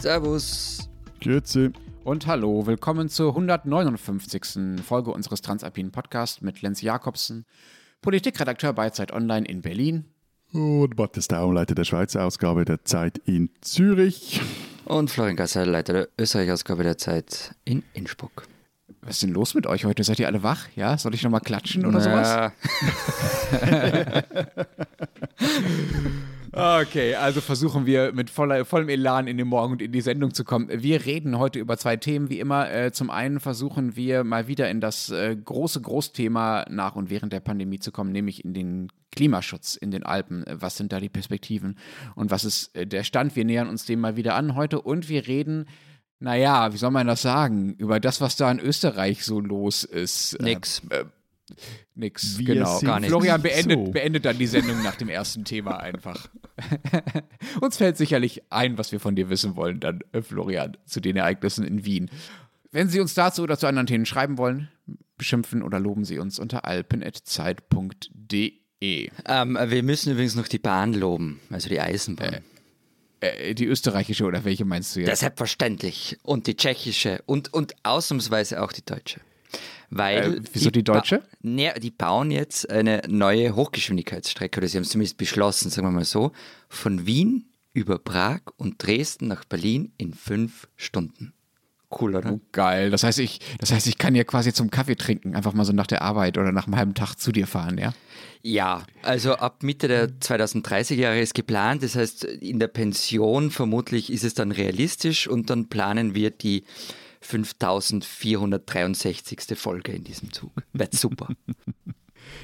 Servus. Grüezi. Und hallo, willkommen zur 159. Folge unseres Transalpinen Podcasts mit Lenz Jakobsen, Politikredakteur bei Zeit Online in Berlin. Und Matthias Daum, Leiter der Schweizer Ausgabe der Zeit in Zürich. Und Florian Gasser, Leiter der Österreich-Ausgabe der Zeit in Innsbruck. Was ist denn los mit euch heute? Seid ihr alle wach? Ja, soll ich nochmal klatschen oder sowas? Okay, also versuchen wir mit voller, vollem Elan in den Morgen und in die Sendung zu kommen. Wir reden heute über zwei Themen, wie immer. Äh, zum einen versuchen wir mal wieder in das äh, große Großthema nach und während der Pandemie zu kommen, nämlich in den Klimaschutz in den Alpen. Was sind da die Perspektiven und was ist äh, der Stand? Wir nähern uns dem mal wieder an heute und wir reden naja, wie soll man das sagen, über das, was da in Österreich so los ist. Nix. Äh, nix, Wir genau. Gar nicht. Florian beendet, so. beendet dann die Sendung nach dem ersten Thema einfach. Uns fällt sicherlich ein, was wir von dir wissen wollen, dann, äh, Florian, zu den Ereignissen in Wien. Wenn Sie uns dazu oder zu anderen Themen schreiben wollen, beschimpfen oder loben Sie uns unter alpen.zeit.de. Ähm, wir müssen übrigens noch die Bahn loben, also die Eisenbahn. Äh, die österreichische oder welche meinst du Ja, jetzt? selbstverständlich. Und die tschechische und, und ausnahmsweise auch die deutsche. Weil Äh, wieso die deutsche? Ba ne, die bauen jetzt eine neue Hochgeschwindigkeitsstrecke, oder sie haben es zumindest beschlossen, sagen wir mal so, von Wien über Prag und Dresden nach Berlin in fünf Stunden. Cool, oder? Oh, geil. Das heißt, ich, das heißt, ich kann ja quasi zum Kaffee trinken, einfach mal so nach der Arbeit oder nach einem halben Tag zu dir fahren, ja? Ja, also ab Mitte der 2030er Jahre ist geplant. Das heißt, in der Pension vermutlich ist es dann realistisch und dann planen wir die 5463. Folge in diesem Zug. Wird super.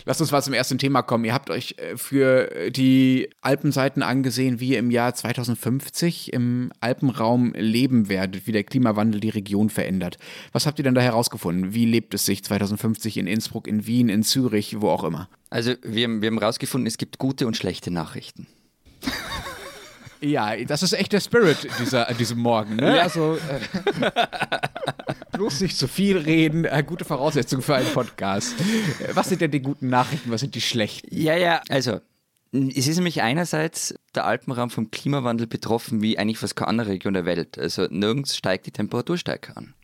Lasst uns mal zum ersten Thema kommen. Ihr habt euch äh, für die Alpenseiten angesehen, wie ihr im Jahr 2050 im Alpenraum leben werdet, wie der Klimawandel die Region verändert. Was habt ihr denn da herausgefunden? Wie lebt es sich 2050 in Innsbruck, in Wien, in Zürich, wo auch immer? Also wir, wir haben herausgefunden, es gibt gute und schlechte Nachrichten. Ja, das ist echt der Spirit dieser, an diesem Morgen. Ne? Also äh, bloß nicht zu viel reden. Äh, gute Voraussetzung für einen Podcast. Äh, Was sind denn die guten Nachrichten? Was sind die schlechten? Ja, ja, also es ist nämlich einerseits der Alpenraum vom Klimawandel betroffen wie eigentlich fast keine andere Region der Welt. Also nirgends steigt die Temperatur stärker an.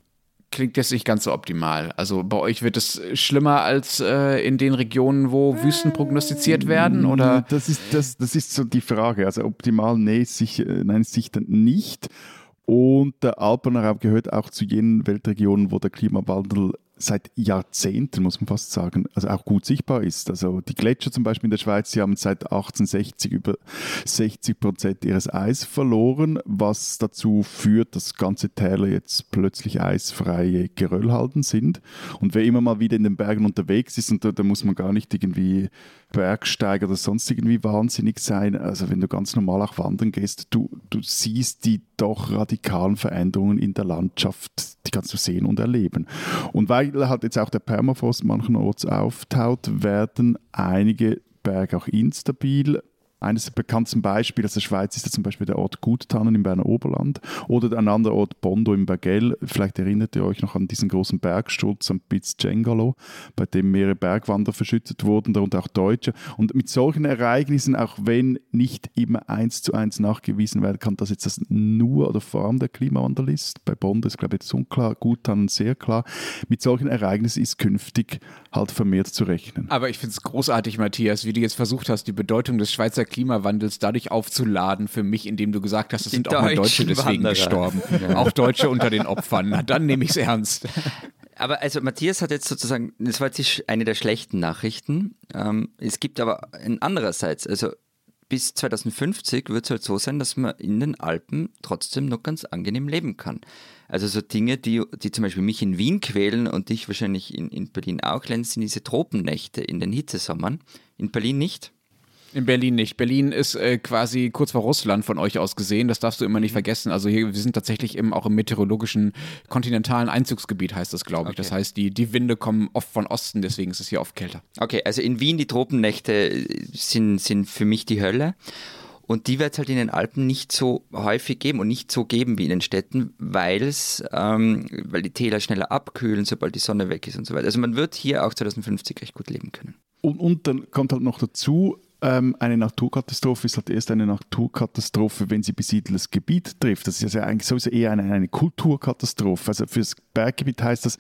Klingt jetzt nicht ganz so optimal. Also bei euch wird es schlimmer als äh, in den Regionen, wo Wüsten prognostiziert werden? Oder? Das ist, das, das ist so die Frage. Also optimal, nee, sicher, nein, sicher nicht. Und der Alpenraum gehört auch zu jenen Weltregionen, wo der Klimawandel seit Jahrzehnten, muss man fast sagen, also auch gut sichtbar ist. Also die Gletscher zum Beispiel in der Schweiz, die haben seit 1860 über 60 Prozent ihres Eis verloren, was dazu führt, dass ganze Täler jetzt plötzlich eisfreie Geröllhalden sind. Und wer immer mal wieder in den Bergen unterwegs ist, und da, da muss man gar nicht irgendwie Bergsteiger oder sonst irgendwie wahnsinnig sein. Also wenn du ganz normal auch wandern gehst, du, du siehst die doch radikalen Veränderungen in der Landschaft, die kannst du sehen und erleben. Und weil halt jetzt auch der Permafrost mancherorts auftaut, werden einige Berge auch instabil. Eines der bekanntesten Beispiele aus der Schweiz ist zum Beispiel der Ort Guttannen im Berner Oberland oder ein anderer Ort Bondo im Bergell. Vielleicht erinnert ihr euch noch an diesen großen Bergsturz am Piz Cengalo, bei dem mehrere Bergwanderer verschüttet wurden, darunter auch Deutsche. Und mit solchen Ereignissen, auch wenn nicht immer eins zu eins nachgewiesen werden kann, dass jetzt das nur oder vor allem der Klimawandel ist, bei Bondo ist glaube ich jetzt unklar, Guttannen sehr klar, mit solchen Ereignissen ist künftig halt vermehrt zu rechnen. Aber ich finde es großartig, Matthias, wie du jetzt versucht hast, die Bedeutung des Schweizer Klimawandels dadurch aufzuladen für mich, indem du gesagt hast, es sind auch mal Deutsche deswegen Wanderer. gestorben. Auch Deutsche unter den Opfern. Na, dann nehme ich es ernst. Aber also Matthias hat jetzt sozusagen, das war jetzt eine der schlechten Nachrichten. Ähm, es gibt aber ein andererseits, also bis 2050 wird es halt so sein, dass man in den Alpen trotzdem noch ganz angenehm leben kann. Also so Dinge, die, die zum Beispiel mich in Wien quälen und dich wahrscheinlich in, in Berlin auch, Lenz, sind diese Tropennächte in den Hitzesommern. In Berlin nicht. In Berlin nicht. Berlin ist äh, quasi kurz vor Russland von euch aus gesehen. Das darfst du immer nicht vergessen. Also hier, wir sind tatsächlich im, auch im meteorologischen kontinentalen Einzugsgebiet, heißt das, glaube ich. Das Okay. heißt, die, die Winde kommen oft von Osten, deswegen ist es hier oft kälter. Okay, also in Wien die Tropennächte äh, sind, sind für mich die Hölle. Und die wird es halt in den Alpen nicht so häufig geben und nicht so geben wie in den Städten, weil's, ähm, weil die Täler schneller abkühlen, sobald die Sonne weg ist und so weiter. Also man wird hier auch 2050 recht gut leben können. Und, und dann kommt halt noch dazu, ähm, eine Naturkatastrophe ist halt erst eine Naturkatastrophe, wenn sie besiedeltes Gebiet trifft. Das ist ja eigentlich sowieso eher eine, eine Kulturkatastrophe. Also fürs Berggebiet heißt das,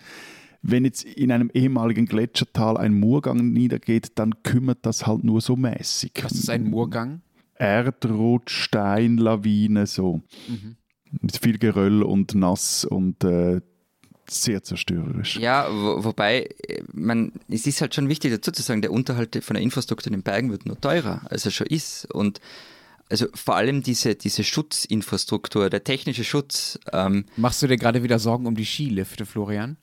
wenn jetzt in einem ehemaligen Gletschertal ein Murgang niedergeht, dann kümmert das halt nur so mäßig. Was ist ein Murgang? Erdrutsch, Stein, Lawine, so. Mhm. Mit viel Geröll und nass und äh, sehr zerstörerisch. Ja, wo, wobei, man, es ist halt schon wichtig dazu zu sagen, der Unterhalt von der Infrastruktur in den Bergen wird nur teurer, als er schon ist. Und also vor allem diese, diese Schutzinfrastruktur, der technische Schutz. Ähm, Machst du dir gerade wieder Sorgen um die Skilifte, Florian?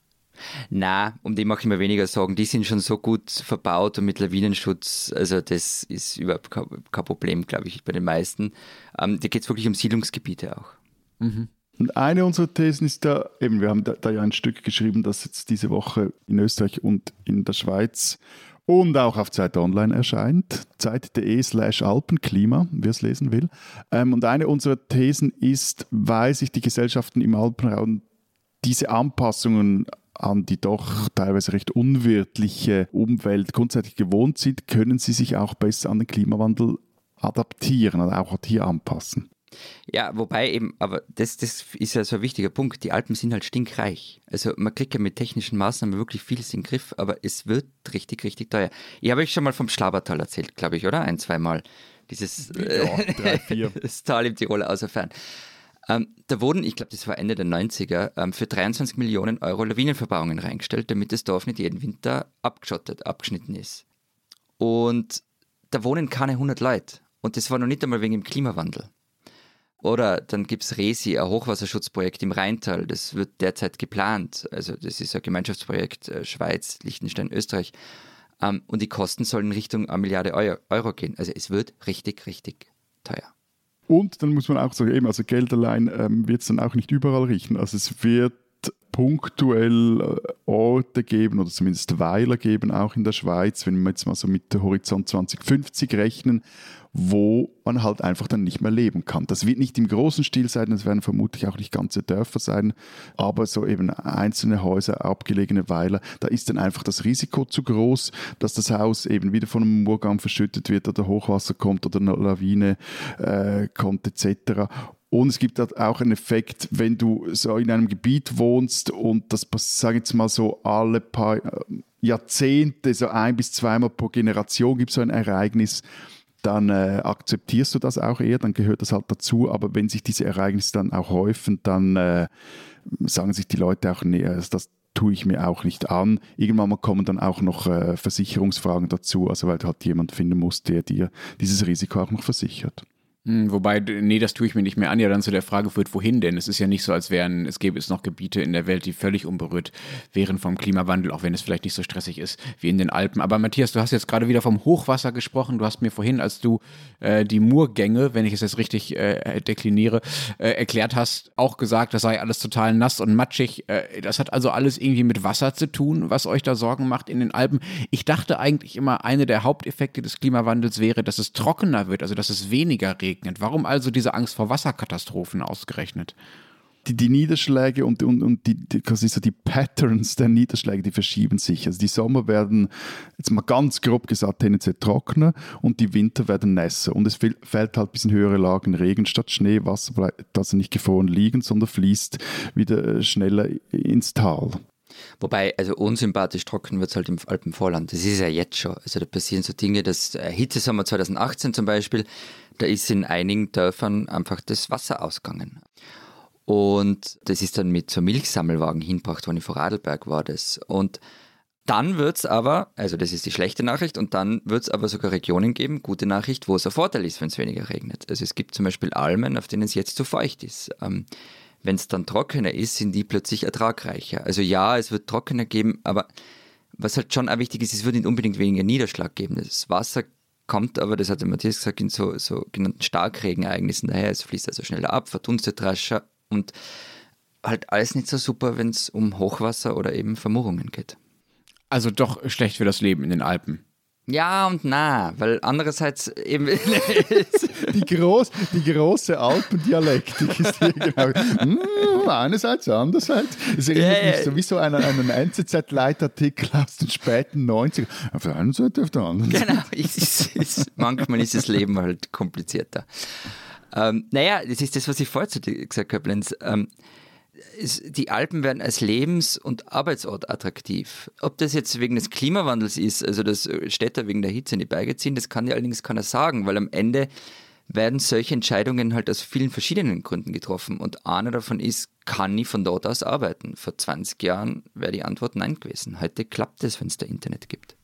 Na, um die mache ich mir weniger Sorgen. Die sind schon so gut verbaut und mit Lawinenschutz. Also das ist überhaupt kein, Problem, glaube ich, bei den meisten. Ähm, da geht es wirklich um Siedlungsgebiete auch. Mhm. Und eine unserer Thesen ist da, eben, wir haben da, da, ja ein Stück geschrieben, das jetzt diese Woche in Österreich und in der Schweiz und auch auf Zeit Online erscheint. Zeit.de slash Alpenklima, wer es lesen will. Ähm, und eine unserer Thesen ist, weil sich die Gesellschaften im Alpenraum diese Anpassungen an die doch teilweise recht unwirtliche Umwelt grundsätzlich gewohnt sind, können sie sich auch besser an den Klimawandel adaptieren und auch hier anpassen. Ja, wobei eben, aber das, das ist ja so ein wichtiger Punkt. Die Alpen sind halt stinkreich. Also man kriegt ja mit technischen Maßnahmen wirklich vieles in den Griff, aber es wird richtig, richtig teuer. Ich habe euch schon mal vom Schlabertal erzählt, glaube ich, oder? Ein, zweimal. Dieses ja, drei, vier. das Tal im Tiroler Außerfern. Ähm, da wurden, ich glaube, das war Ende der 90er, ähm, für 23 Millionen Euro Lawinenverbauungen reingestellt, damit das Dorf nicht jeden Winter abgeschottet, abgeschnitten ist. Und da wohnen keine 100 Leute. Und das war noch nicht einmal wegen dem Klimawandel. Oder dann gibt es Resi, ein Hochwasserschutzprojekt im Rheintal. Das wird derzeit geplant. Also das ist ein Gemeinschaftsprojekt äh, Schweiz, Liechtenstein, Österreich. Ähm, und die Kosten sollen in Richtung 1 Milliarde Euro, Euro gehen. Also es wird richtig, richtig teuer. Und dann muss man auch sagen, eben, also Geld allein ähm, wird es dann auch nicht überall richten. Also es wird punktuell äh, Orte geben oder zumindest Weiler geben, auch in der Schweiz, wenn wir jetzt mal so mit der Horizont 2050 rechnen, wo man halt einfach dann nicht mehr leben kann. Das wird nicht im großen Stil sein, das werden vermutlich auch nicht ganze Dörfer sein, aber so eben einzelne Häuser, abgelegene Weiler, da ist dann einfach das Risiko zu groß, dass das Haus eben wieder von einem Murgang verschüttet wird oder Hochwasser kommt oder eine Lawine äh, kommt etc. Und es gibt halt auch einen Effekt, wenn du so in einem Gebiet wohnst und das, sage ich jetzt mal so, alle paar äh, Jahrzehnte, so ein bis zweimal pro Generation gibt es so ein Ereignis, dann äh, akzeptierst du das auch eher, dann gehört das halt dazu. Aber wenn sich diese Ereignisse dann auch häufen, dann äh, sagen sich die Leute auch, nee, also das tue ich mir auch nicht an. Irgendwann mal kommen dann auch noch äh, Versicherungsfragen dazu, also weil du halt jemand finden musst, der dir dieses Risiko auch noch versichert. Hm, wobei, nee, das tue ich mir nicht mehr an. Ja, dann zu der Frage führt, wohin denn? Es ist ja nicht so, als wären, es gäbe es noch Gebiete in der Welt, die völlig unberührt wären vom Klimawandel, auch wenn es vielleicht nicht so stressig ist wie in den Alpen. Aber Matthias, du hast jetzt gerade wieder vom Hochwasser gesprochen. Du hast mir vorhin, als du äh, die Murgänge, wenn ich es jetzt richtig äh, dekliniere, äh, erklärt hast, auch gesagt, das sei alles total nass und matschig. Äh, das hat also alles irgendwie mit Wasser zu tun, was euch da Sorgen macht in den Alpen. Ich dachte eigentlich immer, eine der Haupteffekte des Klimawandels wäre, dass es trockener wird, also dass es weniger regnet regnet. Warum also diese Angst vor Wasserkatastrophen ausgerechnet? Die, die, Niederschläge und, und, und die, die, quasi so die Patterns der Niederschläge, die verschieben sich. Also die Sommer werden, jetzt mal ganz grob gesagt, tendenziell trockener und die Winter werden nässer. Und es fällt halt bis in höhere Lagen Regen statt Schnee, Wasser bleibt also nicht gefroren liegen, sondern fließt wieder äh, schneller ins Tal. Wobei, also unsympathisch trocken wird es halt im Alpenvorland. Das ist ja jetzt schon. Also da passieren so Dinge, das äh, Hitzesommer 2018 zum Beispiel, da ist in einigen Dörfern einfach das Wasser ausgegangen. Und das ist dann mit so Milchsammelwagen hinbracht worden, in Vorarlberg war das. Und dann wird es aber, also das ist die schlechte Nachricht, und dann wird es aber sogar Regionen geben, gute Nachricht, wo es ein Vorteil ist, wenn es weniger regnet. Also es gibt zum Beispiel Almen, auf denen es jetzt zu feucht ist. Ähm, wenn es dann trockener ist, sind die plötzlich ertragreicher. Also ja, es wird trockener geben, aber was halt schon auch wichtig ist, es wird nicht unbedingt weniger Niederschlag geben. Das Wasser kommt aber, das hat der Matthias gesagt, in so, so genannten Starkregenereignissen daher. Es fließt also schneller ab, verdunstet rascher und halt alles nicht so super, wenn es um Hochwasser oder eben Vermurungen geht. Also doch schlecht für das Leben in den Alpen. Ja und na, weil andererseits eben die, groß, die große Alpendialektik ist hier genau. Mm, einerseits, andererseits. Es erinnert yeah, mich so wie so an einen NZZ-Leitartikel aus den späten 90ern. Auf der einen Seite, auf der anderen Seite. Genau, ich, ich, manchmal ist das Leben halt komplizierter. Ähm, naja, das ist das, was ich vorher zu dir gesagt habe, Lenz. Ähm, die Alpen werden als Lebens- und Arbeitsort attraktiv. Ob das jetzt wegen des Klimawandels ist, also dass Städter wegen der Hitze nicht beigeziehen, das kann ja allerdings keiner sagen, weil am Ende werden solche Entscheidungen halt aus vielen verschiedenen Gründen getroffen. Und einer davon ist, kann ich von dort aus arbeiten? Vor 20 Jahren wäre die Antwort nein gewesen. Heute klappt es, wenn es da Internet gibt.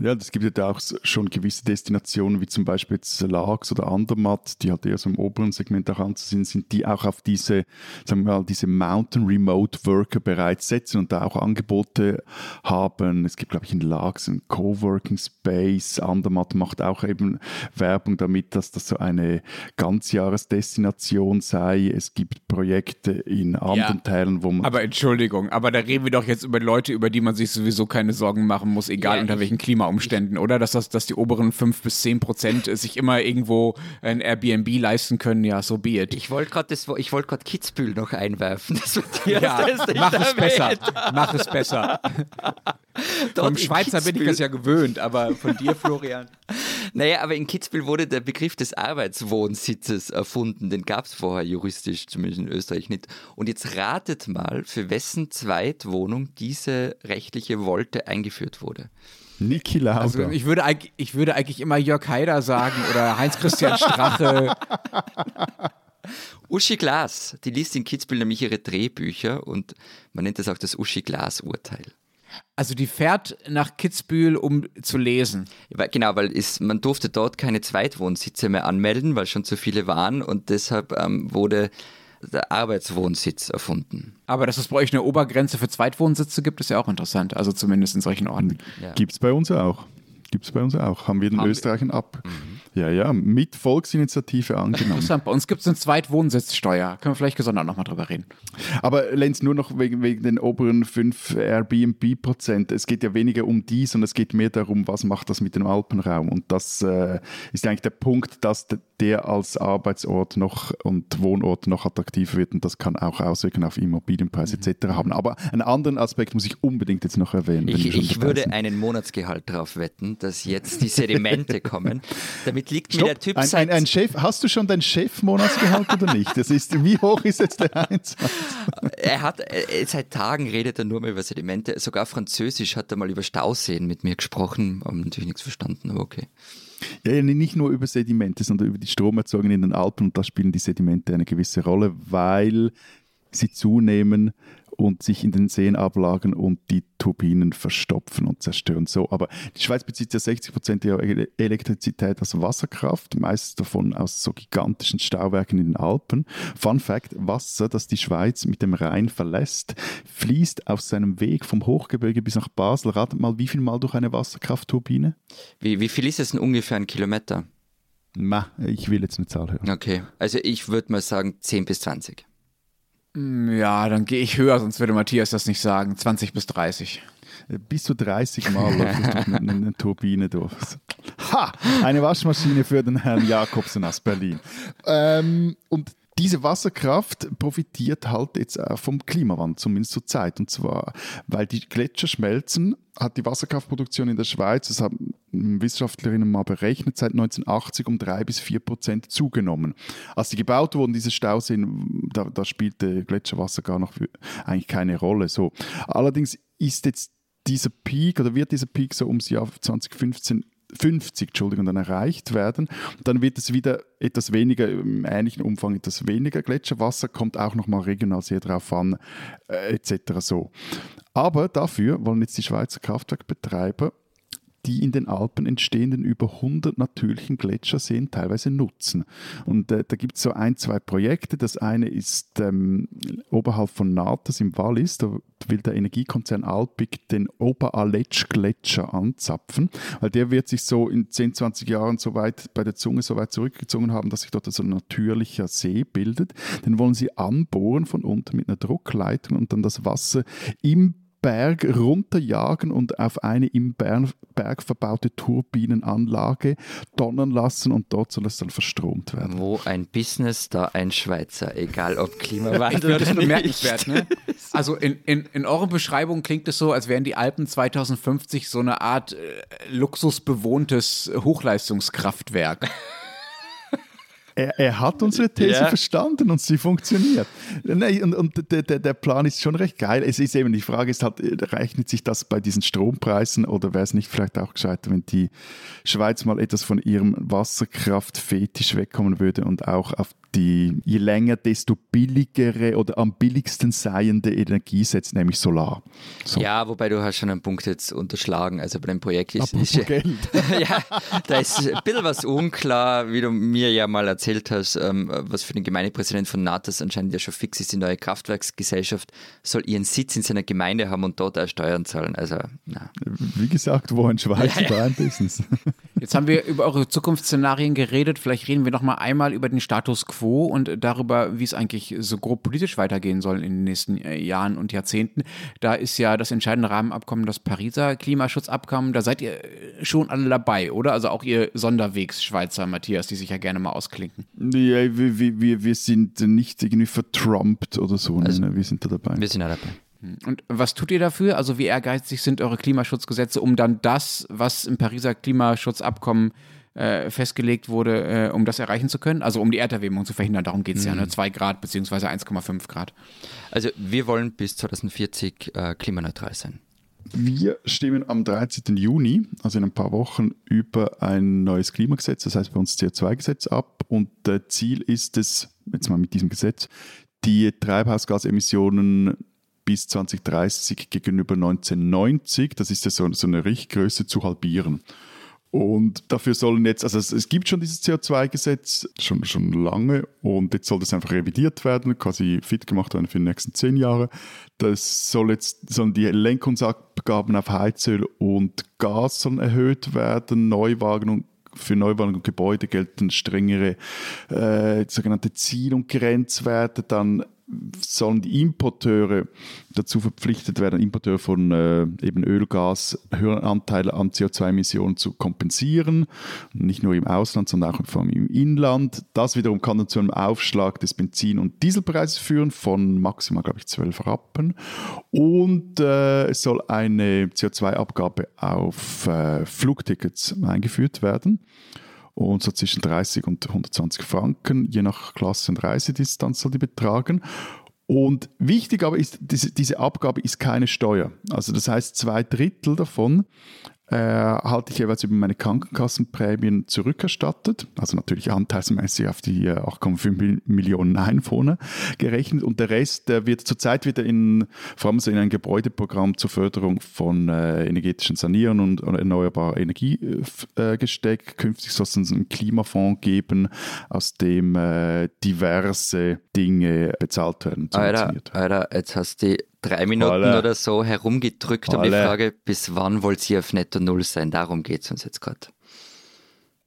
Ja, es gibt ja auch schon gewisse Destinationen, wie zum Beispiel jetzt Lags oder Andermatt, die halt eher so im oberen Segment auch anzusehen sind, die auch auf diese, sagen wir mal, diese Mountain Remote Worker bereits setzen und da auch Angebote haben. Es gibt, glaube ich, in Lags einen Coworking Space. Andermatt macht auch eben Werbung damit, dass das so eine Ganzjahresdestination sei. Es gibt Projekte in anderen ja, Teilen, wo man. Aber Entschuldigung, aber da reden wir doch jetzt über Leute, über die man sich sowieso keine Sorgen machen muss, egal ja, unter welchen Klima Klimaumständen, oder? Dass, das, dass die oberen 5 bis 10 Prozent sich immer irgendwo ein Airbnb leisten können, ja, so be it. Ich wollte gerade wollt Kitzbühel noch einwerfen. ja, mach es besser. Mach es besser. Vom Schweizer bin ich das ja gewöhnt, aber von dir, Florian. Naja, aber in Kitzbühel wurde der Begriff des Arbeitswohnsitzes erfunden. Den gab es vorher juristisch, zumindest in Österreich nicht. Und jetzt ratet mal, für wessen Zweitwohnung diese rechtliche Wolte eingeführt wurde. Niki Lauda. Also ich würde, ich würde eigentlich immer Jörg Haider sagen oder Heinz-Christian Strache. Uschi Glas, die liest in Kitzbühel nämlich ihre Drehbücher und man nennt das auch das Uschi Glas-Urteil. Also die fährt nach Kitzbühel, um zu lesen. Genau, weil es, man durfte dort keine Zweitwohnsitze mehr anmelden, weil schon zu viele waren und deshalb ähm, wurde der Arbeitswohnsitz erfunden. Aber dass es bei euch eine Obergrenze für Zweitwohnsitze gibt, ist ja auch interessant. Also zumindest in solchen Orten. Ja. Gibt es bei uns auch. Gibt es bei uns auch. Haben wir den Österreichern ab. Mhm. Ja, ja, mit Volksinitiative angenommen. Interessant. Bei uns gibt es eine Zweitwohnsitzsteuer. Können wir vielleicht gesondert nochmal drüber reden. Aber Lenz, nur noch wegen, wegen den oberen 5 Airbnb-Prozent. Es geht ja weniger um die, sondern es geht mehr darum, was macht das mit dem Alpenraum. Und das äh, ist eigentlich der Punkt, dass der als Arbeitsort noch und Wohnort noch attraktiver wird. Und das kann auch Auswirkungen auf Immobilienpreise mhm. etc. haben. Aber einen anderen Aspekt muss ich unbedingt jetzt noch erwähnen. Ich, ich würde einen Monatsgehalt darauf wetten, dass jetzt die Sedimente kommen, damit damit liegt Stopp. mir der Typ ein, ein, ein, Chef, Hast du schon dein Chef-Monatsgehalt oder nicht? Das ist, wie hoch ist jetzt der Einsatz? Er hat, er, seit Tagen redet er nur mehr über Sedimente. Sogar Französisch hat er mal über Stauseen mit mir gesprochen. Haben natürlich nichts verstanden, aber okay. Ja, nicht nur über Sedimente, sondern über die Stromerzeugung in den Alpen. Und da spielen die Sedimente eine gewisse Rolle, weil sie zunehmen und sich in den Seen ablagern und die Turbinen verstopfen und zerstören. So, aber die Schweiz bezieht ja 60 Prozent ihrer Elektrizität aus Wasserkraft, meist davon aus so gigantischen Stauwerken in den Alpen. Fun Fact: Wasser, das die Schweiz mit dem Rhein verlässt, fließt auf seinem Weg vom Hochgebirge bis nach Basel. Ratet mal, wie viel Mal durch eine Wasserkraftturbine? Wie, wie viel ist es denn ungefähr ein Kilometer? Ma, ich will jetzt eine Zahl hören. Okay, also ich würde mal sagen 10 bis 20. Mm, ja, dann gehe ich höher, sonst würde Matthias das nicht sagen. 20 bis 30. Äh, bis zu 30 Mal läuft eine, eine Turbine durch. Ha! Eine Waschmaschine für den Herrn Jakobsen aus Berlin. Ähm, und diese Wasserkraft profitiert halt jetzt vom Klimawandel, zumindest zur Zeit. Und zwar, weil die Gletscher schmelzen, hat die Wasserkraftproduktion in der Schweiz, das haben Wissenschaftlerinnen mal berechnet, seit 1980 um drei bis vier Prozent zugenommen. Als die gebaut wurden, diese Stauseen, da, da spielte Gletscherwasser gar noch eigentlich keine Rolle. So. Allerdings ist jetzt dieser Peak oder wird dieser Peak so ums Jahr 2015 50 Entschuldigung, dann erreicht werden. dann wird es wieder etwas weniger, im ähnlichen Umfang etwas weniger Gletscherwasser, kommt auch nochmal regional sehr drauf an, äh, etc. So. Aber dafür wollen jetzt die Schweizer Kraftwerkbetreiber die in den Alpen entstehenden über 100 natürlichen Gletscherseen teilweise nutzen. Und äh, da gibt es so ein, zwei Projekte. Das eine ist ähm, oberhalb von Natas im Wallis. Da will der Energiekonzern Alpic den Oberaletsch-Gletscher anzapfen, weil der wird sich so in 10, 20 Jahren so weit bei der Zunge so weit zurückgezogen haben, dass sich dort so ein natürlicher See bildet. Den wollen sie anbohren von unten mit einer Druckleitung und dann das Wasser im Berg runterjagen und auf eine im Berg verbaute Turbinenanlage donnern lassen und dort soll es dann verstromt werden. Wo ein Business, da ein Schweizer, egal ob Klimawandel oder bemerkenswert. Ne? Also in, in, in eurer Beschreibung klingt es so, als wären die Alpen 2050 so eine Art äh, luxusbewohntes Hochleistungskraftwerk. Er, er, hat unsere These ja. verstanden und sie funktioniert. Nein, und, und der, der, Plan ist schon recht geil. Es ist eben, die Frage ist halt, rechnet sich das bei diesen Strompreisen oder wäre es nicht vielleicht auch gescheiter, wenn die Schweiz mal etwas von ihrem Wasserkraftfetisch wegkommen würde und auch auf die je länger, desto billigere oder am billigsten seiende Energie setzt, nämlich Solar. So. Ja, wobei du hast schon einen Punkt jetzt unterschlagen. Also bei dem Projekt ist, ist Geld. ja, da ist ein bisschen was unklar, wie du mir ja mal erzählt hast, ähm, was für den Gemeindepräsident von Natas anscheinend ja schon fix ist. Die neue Kraftwerksgesellschaft soll ihren Sitz in seiner Gemeinde haben und dort auch Steuern zahlen. Also, na. Wie gesagt, wo in Schweiz ja, ja. Business. Jetzt haben wir über eure Zukunftsszenarien geredet. Vielleicht reden wir noch mal einmal über den Status quo und darüber, wie es eigentlich so grob politisch weitergehen soll in den nächsten äh, Jahren und Jahrzehnten. Da ist ja das entscheidende Rahmenabkommen das Pariser Klimaschutzabkommen. Da seid ihr äh, schon alle dabei, oder? Also auch ihr Sonderwegs-Schweizer, Matthias, die sich ja gerne mal ausklinken. Ja, wir, wir, wir sind nicht irgendwie vertrumpt oder so. Also, ne? Wir sind da dabei. Wir sind da dabei. Hm. Und was tut ihr dafür? Also wie ehrgeizig sind eure Klimaschutzgesetze, um dann das, was im Pariser Klimaschutzabkommen äh, festgelegt wurde, äh, um das erreichen zu können? Also um die Erderwärmung zu verhindern, darum geht es mhm. ja, ne? 2 Grad bzw. 1,5 Grad. Also wir wollen bis 2040 äh, klimaneutral sein. Wir stimmen am 13. Juni, also in ein paar Wochen, über ein neues Klimagesetz, das heißt bei uns CO2-Gesetz ab. Und äh, Ziel ist es, jetzt mal mit diesem Gesetz, die Treibhausgasemissionen bis 2030 gegenüber 1990, das ist ja so, so eine Richtgröße, zu halbieren. Und dafür sollen jetzt, also es, es gibt schon dieses CO2-Gesetz schon, schon lange und jetzt soll das einfach revidiert werden, quasi fit gemacht werden für die nächsten zehn Jahre. Das soll jetzt, sollen die Lenkungsabgaben auf Heizöl und Gas sollen erhöht werden, Neuwagen und für Neuwagen und Gebäude gelten strengere äh, sogenannte Ziel- und Grenzwerte. Dann sollen die Importeure dazu verpflichtet werden, Importeure von äh, eben Öl, Gas, höheren Anteile an CO2-Emissionen zu kompensieren. Nicht nur im Ausland, sondern auch im Inland. Das wiederum kann dann zu einem Aufschlag des Benzin- und Dieselpreises führen von maximal, glaube ich, 12 Rappen. Und äh, es soll eine CO2-Abgabe auf äh, Flugtickets eingeführt werden und so zwischen 30 und 120 Franken, je nach Klasse und Reisedistanz soll die betragen. Und wichtig aber ist, diese, diese Abgabe ist keine Steuer. Also das heißt, zwei Drittel davon äh, halte ich jeweils über meine Krankenkassenprämien zurückerstattet, also natürlich anteilsmäßig auf die 8,5 äh, Millionen Einwohner gerechnet und der Rest, der wird zurzeit wieder in, vor allem so in ein Gebäudeprogramm zur Förderung von äh, energetischen Sanieren und, und erneuerbarer Energie äh, gesteckt. Künftig soll es einen Klimafonds geben, aus dem äh, diverse Dinge bezahlt werden. Alter, Alter, jetzt hast du die drei Minuten Alle. oder so herumgedrückt Alle. um die Frage, bis wann wollt ihr auf Netto Null sein? Darum geht es uns jetzt gerade.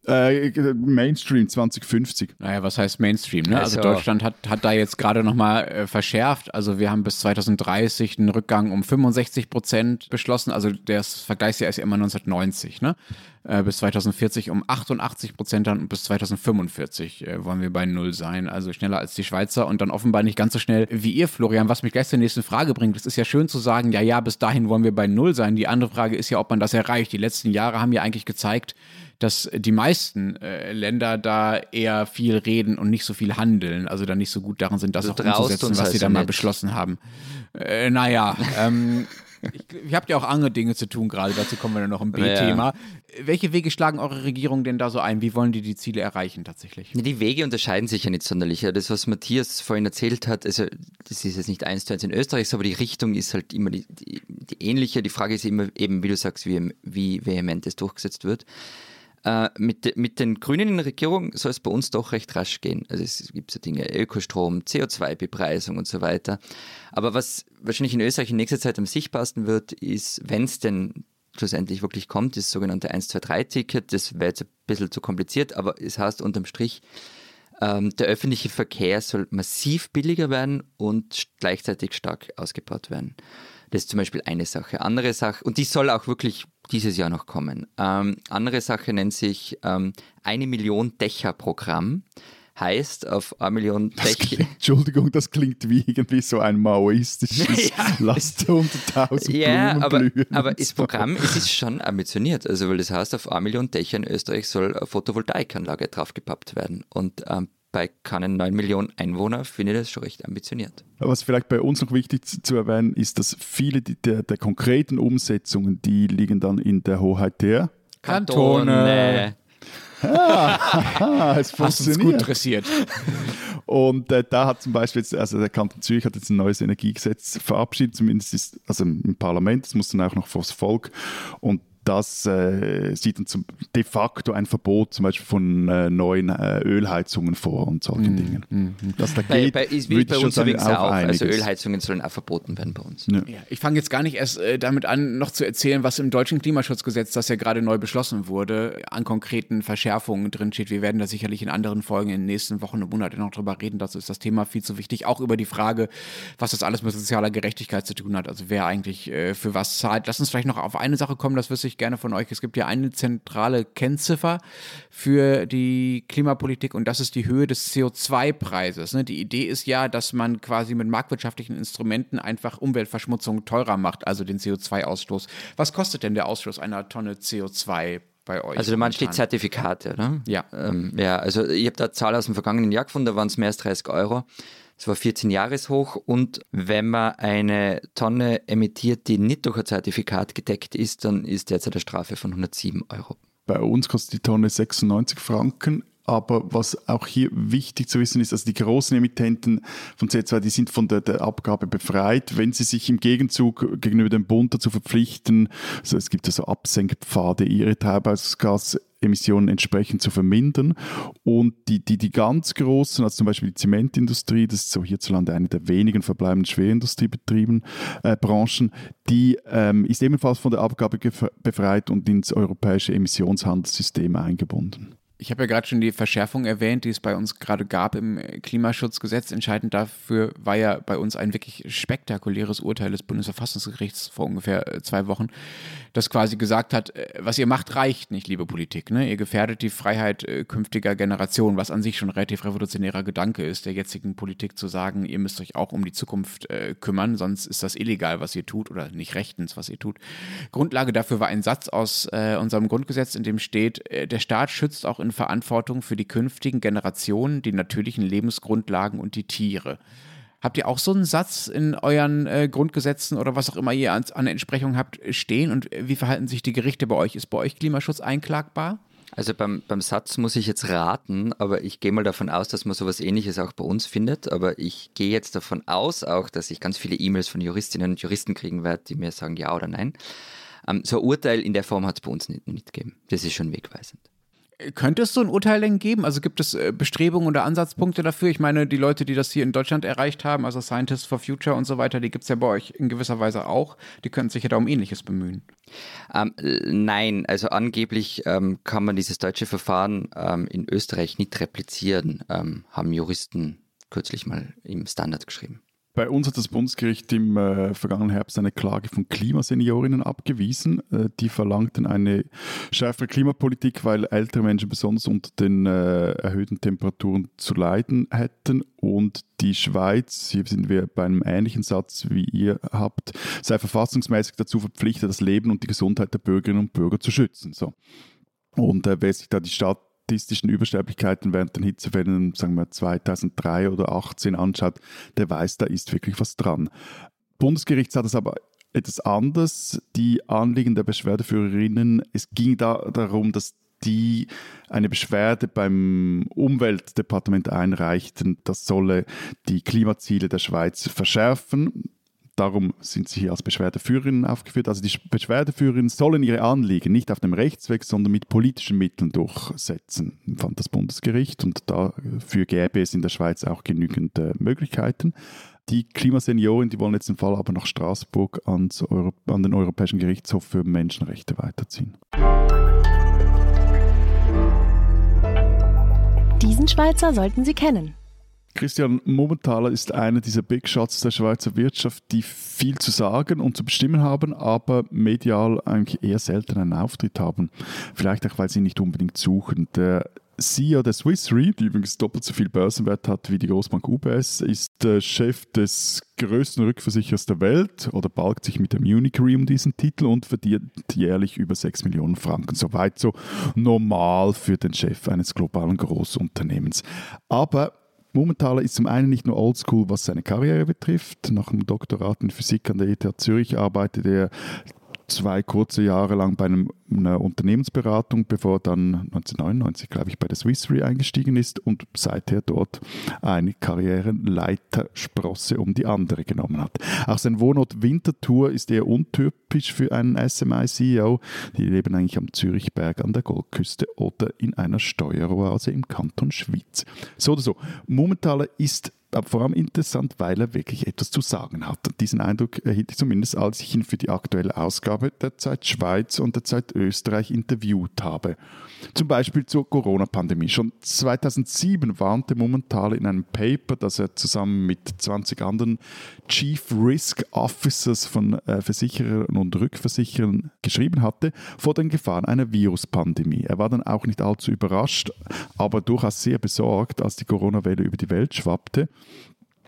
Äh, Mainstream 2050. Naja, was heißt Mainstream? Ne? Also, also Deutschland hat, hat da jetzt gerade nochmal äh, verschärft. Also wir haben bis 2030 einen Rückgang um 65 Prozent beschlossen. Also das Vergleichsjahr ist ja immer 1990. Ne? Äh, bis 2040 um 88 Prozent dann und bis 2045 äh, wollen wir bei Null sein. Also schneller als die Schweizer und dann offenbar nicht ganz so schnell wie ihr, Florian. Was mich gleich zur nächsten Frage bringt. Es ist ja schön zu sagen, ja, ja, bis dahin wollen wir bei Null sein. Die andere Frage ist ja, ob man das erreicht. Die letzten Jahre haben ja eigentlich gezeigt, dass die meisten äh, Länder da eher viel reden und nicht so viel handeln, also da nicht so gut darin sind, das also auch umzusetzen, was sie da mal beschlossen haben. Äh, naja, ähm, ich, habt ja auch andere Dinge zu tun gerade, dazu kommen wir dann noch im B-Thema. Ja. Welche Wege schlagen eure Regierungen denn da so ein? Wie wollen die die Ziele erreichen tatsächlich? Die Wege unterscheiden sich ja nicht sonderlich. Das, was Matthias vorhin erzählt hat, also das ist jetzt nicht eins zu eins in Österreich, aber die Richtung ist halt immer die, die, die ähnliche. Die Frage ist immer eben, wie du sagst, wie, wie vehement es durchgesetzt wird. Äh, mit, mit den Grünen in der Regierung soll es bei uns doch recht rasch gehen. Also es gibt so Dinge, Ökostrom, CO2-Bepreisung und so weiter. Aber was wahrscheinlich in Österreich in nächster Zeit am sichtbarsten wird, ist, wenn es denn schlussendlich wirklich kommt, das sogenannte 123-Ticket. Das wäre jetzt ein bisschen zu kompliziert, aber es heißt unterm Strich, ähm, der öffentliche Verkehr soll massiv billiger werden und gleichzeitig stark ausgebaut werden. Das ist zum Beispiel eine Sache. Andere Sache, und die soll auch wirklich dieses Jahr noch kommen. Ähm, andere Sache nennt sich ähm, eine Million Dächer-Programm. Heißt auf eine Million Dächer. Entschuldigung, das klingt wie irgendwie so ein maoistisches ja, Lasst 100.000 Ja, Blumen aber, blühen aber das Programm es ist schon ambitioniert. Also, weil das heißt, auf eine Million Dächer in Österreich soll eine Photovoltaikanlage draufgepappt werden. Und ähm, bei keinen 9 Millionen Einwohnern finde ich das schon recht ambitioniert. Was vielleicht bei uns noch wichtig zu erwähnen ist, dass viele der, der konkreten Umsetzungen, die liegen dann in der Hoheit der Kantone. Ah, es Hast uns gut dressiert. Und äh, da hat zum Beispiel jetzt, also der Kanton Zürich hat jetzt ein neues Energiegesetz verabschiedet, zumindest ist, also im Parlament, es muss dann auch noch vor das Volk. Und das äh, sieht dann zum, de facto ein Verbot zum Beispiel von äh, neuen äh, Ölheizungen vor und solchen mm, Dingen. Mm, Dass da geht, bei, bei, ist, wie bei uns übrigens auch. Also Ölheizungen sollen auch verboten werden bei uns. Ja. Ja, ich fange jetzt gar nicht erst äh, damit an, noch zu erzählen, was im deutschen Klimaschutzgesetz, das ja gerade neu beschlossen wurde, an konkreten Verschärfungen drinsteht. Wir werden da sicherlich in anderen Folgen in den nächsten Wochen und Monaten noch drüber reden. Dazu ist das Thema viel zu wichtig. Auch über die Frage, was das alles mit sozialer Gerechtigkeit zu tun hat. Also wer eigentlich äh, für was zahlt. Lass uns vielleicht noch auf eine Sache kommen, das wüsste ich gerne von euch. Es gibt ja eine zentrale Kennziffer für die Klimapolitik und das ist die Höhe des CO2-Preises. Ne? Die Idee ist ja, dass man quasi mit marktwirtschaftlichen Instrumenten einfach Umweltverschmutzung teurer macht, also den CO2-Ausstoß. Was kostet denn der Ausstoß einer Tonne CO2 bei euch? Also du meinst die Zertifikate, oder? Ja. Ähm, ja, also ich habe da Zahl aus dem vergangenen Jahr gefunden, da waren es mehr als 30 Euro. Es war 14 Jahreshoch und wenn man eine Tonne emittiert, die nicht durch ein Zertifikat gedeckt ist, dann ist derzeit eine Strafe von 107 Euro. Bei uns kostet die Tonne 96 Franken. Aber was auch hier wichtig zu wissen ist, also die großen Emittenten von CO2, die sind von der, der Abgabe befreit, wenn sie sich im Gegenzug gegenüber dem Bund dazu verpflichten, also es gibt also Absenkpfade, ihre Treibhausgas entsprechend zu vermindern. Und die, die, die ganz großen, also zum Beispiel die Zementindustrie, das ist so hierzulande eine der wenigen verbleibenden Schwerindustriebetrieben, äh, Branchen, die ähm, ist ebenfalls von der Abgabe befreit und ins europäische Emissionshandelssystem eingebunden. Ich habe ja gerade schon die Verschärfung erwähnt, die es bei uns gerade gab im Klimaschutzgesetz. Entscheidend dafür war ja bei uns ein wirklich spektakuläres Urteil des Bundesverfassungsgerichts vor ungefähr äh, zwei Wochen, das quasi gesagt hat, äh, was ihr macht, reicht nicht, liebe Politik. Ne? Ihr gefährdet die Freiheit äh, künftiger Generationen, was an sich schon ein relativ revolutionärer Gedanke ist, der jetzigen Politik zu sagen, ihr müsst euch auch um die Zukunft äh, kümmern, sonst ist das illegal, was ihr tut oder nicht rechtens, was ihr tut. Grundlage dafür war ein Satz aus äh, unserem Grundgesetz, in dem steht, der Staat schützt auch in Verantwortung für die künftigen Generationen, die natürlichen Lebensgrundlagen und die Tiere. Habt ihr auch so einen Satz in euren äh, Grundgesetzen oder was auch immer ihr an, an Entsprechung habt stehen? Und wie verhalten sich die Gerichte bei euch? Ist bei euch Klimaschutz einklagbar? Also beim, beim Satz muss ich jetzt raten, aber ich gehe mal davon aus, dass man sowas ähnliches auch bei uns findet. Aber ich gehe jetzt davon aus auch, dass ich ganz viele E-Mails von Juristinnen und Juristen kriegen werde, die mir sagen ja oder nein. Ähm, so ein Urteil in der Form hat es bei uns nicht, nicht gegeben. Das ist schon wegweisend. Könnte es so ein Urteil denn geben? Also gibt es äh, Bestrebungen oder Ansatzpunkte dafür? Ich meine, die Leute, die das hier in Deutschland erreicht haben, also Scientists for Future und so weiter, die gibt es ja bei euch in gewisser Weise auch. Die können sich ja da um Ähnliches bemühen. Ähm, nein, also angeblich ähm, kann man dieses deutsche Verfahren ähm, in Österreich nicht replizieren, ähm, haben Juristen kürzlich mal im Standard geschrieben. Bei uns hat das Bundesgericht im äh, vergangenen Herbst eine Klage von Klimaseniorinnen abgewiesen. Äh, die verlangten eine schärfere Klimapolitik, weil ältere Menschen besonders unter den äh, erhöhten Temperaturen zu leiden hätten. Und die Schweiz, hier sind wir bei einem ähnlichen Satz wie ihr habt, sei verfassungsmäßig dazu verpflichtet, das Leben und die Gesundheit der Bürgerinnen und Bürger zu schützen. So. Und äh, wer sich da die Stadt statistischen Übersterblichkeiten während den Hitzewellen, sagen wir 2003 oder 2018 anschaut, der weiß, da ist wirklich was dran. Bundesgericht sah das aber etwas anders. Die Anliegen der Beschwerdeführerinnen, es ging da darum, dass die eine Beschwerde beim Umweltdepartement einreichten, das solle die Klimaziele der Schweiz verschärfen. Darum sind sie hier als Beschwerdeführerinnen aufgeführt. Also die Beschwerdeführerinnen sollen ihre Anliegen nicht auf dem Rechtsweg, sondern mit politischen Mitteln durchsetzen, fand das Bundesgericht. Und dafür gäbe es in der Schweiz auch genügend äh, Möglichkeiten. Die Klimasenioren, die wollen jetzt den Fall aber nach Straßburg an den Europäischen Gerichtshof für Menschenrechte weiterziehen. Diesen Schweizer sollten Sie kennen. Christian Momentaler ist einer dieser Big Shots der Schweizer Wirtschaft, die viel zu sagen und zu bestimmen haben, aber medial eigentlich eher selten einen Auftritt haben. Vielleicht auch, weil sie nicht unbedingt suchen. Der CEO der Swiss Re, die übrigens doppelt so viel Börsenwert hat wie die Großbank UBS, ist der Chef des größten Rückversicherers der Welt oder balgt sich mit der Munich Re um diesen Titel und verdient jährlich über 6 Millionen Franken. Soweit so normal für den Chef eines globalen Großunternehmens. Aber Mumenthaler ist zum einen nicht nur oldschool, was seine Karriere betrifft. Nach einem Doktorat in Physik an der ETH Zürich arbeitet er zwei kurze Jahre lang bei einem, einer Unternehmensberatung, bevor er dann 1999, glaube ich, bei der Swiss Re eingestiegen ist und seither dort eine Karriereleitersprosse um die andere genommen hat. Auch sein Wohnort Winterthur ist eher untypisch für einen SMI-CEO. Die leben eigentlich am Zürichberg an der Goldküste oder in einer Steueroase im Kanton Schwyz. So oder so. Momentaler ist vor allem interessant, weil er wirklich etwas zu sagen hat. diesen Eindruck erhielt ich zumindest, als ich ihn für die aktuelle Ausgabe der Zeit Schweiz und der Zeit Österreich interviewt habe. Zum Beispiel zur Corona-Pandemie. Schon 2007 warnte Momental in einem Paper, das er zusammen mit 20 anderen Chief Risk Officers von äh, Versicherern und Rückversicherern geschrieben hatte, vor den Gefahren einer Viruspandemie. Er war dann auch nicht allzu überrascht, aber durchaus sehr besorgt, als die Corona-Welle über die Welt schwappte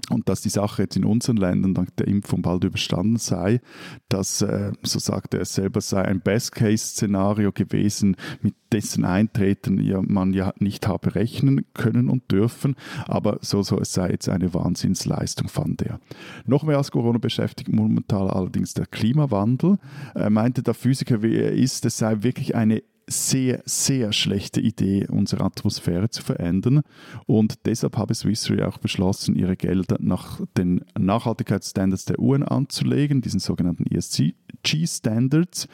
und dass die Sache jetzt in unseren Ländern dank der Impfung bald überstanden sei, dass, äh, so sagte er selber, sei ein Best-Case-Szenario gewesen, mit dessen Eintreten man ja nicht habe rechnen können und dürfen, aber so, so es sei jetzt eine Wahnsinnsleistung, fand er. Noch mehr als Corona beschäftigt momentan allerdings der Klimawandel. Er meinte der Physiker, wie er ist, es sei wirklich eine sehr, sehr schlechte Idee, unsere Atmosphäre zu verändern. Und deshalb habe Swiss Re auch beschlossen, ihre Gelder nach den Nachhaltigkeitsstandards der UN anzulegen, diesen sogenannten ESG-Standards,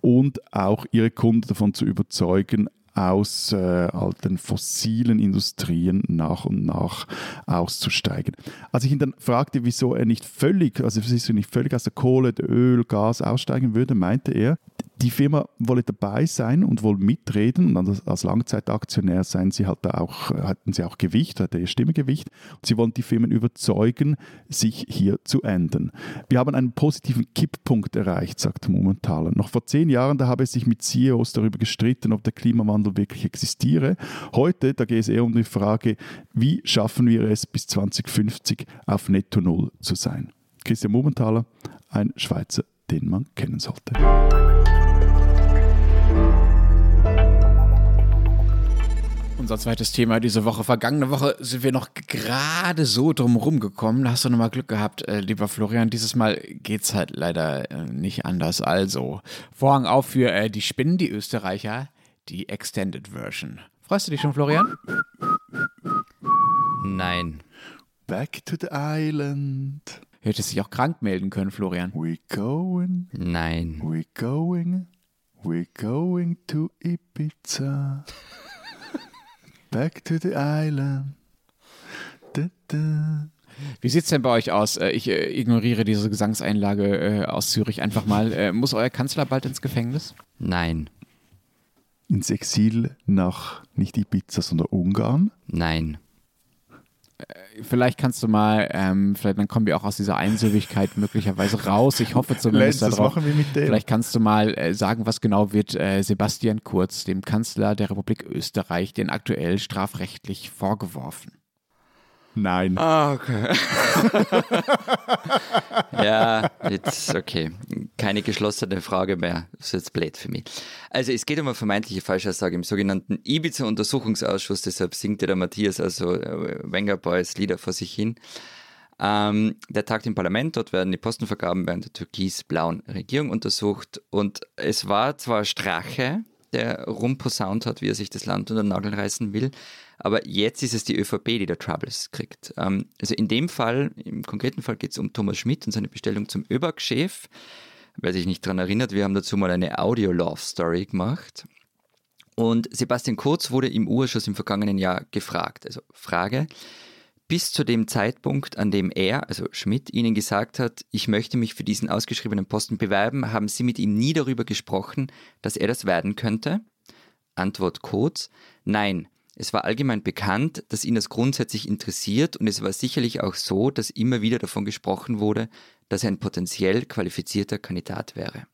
und auch ihre Kunden davon zu überzeugen, aus äh, all den fossilen Industrien nach und nach auszusteigen. Als ich ihn dann fragte, wieso er nicht völlig, also nicht völlig aus der Kohle, Öl, Gas aussteigen würde, meinte er, die Firma wolle dabei sein und wohl mitreden und als Langzeitaktionär seien sie halt auch, hatten sie auch Gewicht, hatte ihr Stimmegewicht und sie wollen die Firmen überzeugen, sich hier zu ändern. Wir haben einen positiven Kipppunkt erreicht, sagt Momentaler. Noch vor zehn Jahren, da habe es sich mit CEOs darüber gestritten, ob der Klimawandel wirklich existiere. Heute, da geht es eher um die Frage, wie schaffen wir es bis 2050 auf Netto Null zu sein. Christian Momentaler, ein Schweizer, den man kennen sollte. Unser zweites Thema diese Woche. Vergangene Woche sind wir noch gerade so drumherum gekommen. Da hast du nochmal Glück gehabt, äh, lieber Florian. Dieses Mal geht es halt leider äh, nicht anders. Also, Vorhang auf für äh, die Spinnen, die Österreicher, die Extended Version. Freust du dich schon, Florian? Nein. Back to the island. Hättest dich auch krank melden können, Florian. We going. Nein. We going. We going to Ibiza. Back to the island. Da, da. Wie sieht es denn bei euch aus? Äh, ich äh, ignoriere diese Gesangseinlage äh, aus Zürich einfach mal. Äh, muss euer Kanzler bald ins Gefängnis? Nein. Ins Exil nach nicht Ibiza, sondern Ungarn? Nein. Vielleicht kannst du mal, ähm, vielleicht dann kommen wir auch aus dieser Einsilbigkeit möglicherweise raus. Ich hoffe zumindest Lenz, das darauf. Vielleicht kannst du mal äh, sagen, was genau wird äh, Sebastian Kurz, dem Kanzler der Republik Österreich, denn aktuell strafrechtlich vorgeworfen? Nein. Ah, okay. ja, jetzt okay. Keine geschlossene Frage mehr. Das ist jetzt blöd für mich. Also es geht um eine vermeintliche Falschaussage im sogenannten Ibiza-Untersuchungsausschuss, deshalb singt ja der Matthias also äh, Wenger Boys Lieder vor sich hin. Ähm, der tagt im Parlament, dort werden die Postenvergaben während der türkis-blauen Regierung untersucht und es war zwar Strache, der rumposaunt hat, wie er sich das Land unter den Nagel reißen will, aber jetzt ist es die ÖVP, die da Troubles kriegt. Ähm, also in dem Fall, im konkreten Fall geht es um Thomas Schmidt und seine Bestellung zum ÖBAG-Chef. Wer sich nicht daran erinnert, wir haben dazu mal eine Audio-Love-Story gemacht. Und Sebastian Kurz wurde im Urschuss im vergangenen Jahr gefragt. Also Frage, bis zu dem Zeitpunkt, an dem er, also Schmidt, Ihnen gesagt hat, ich möchte mich für diesen ausgeschriebenen Posten bewerben, haben Sie mit ihm nie darüber gesprochen, dass er das werden könnte? Antwort Kurz, nein, Es war allgemein bekannt, dass ihn das grundsätzlich interessiert und es war sicherlich auch so, dass immer wieder davon gesprochen wurde, dass er ein potenziell qualifizierter Kandidat wäre.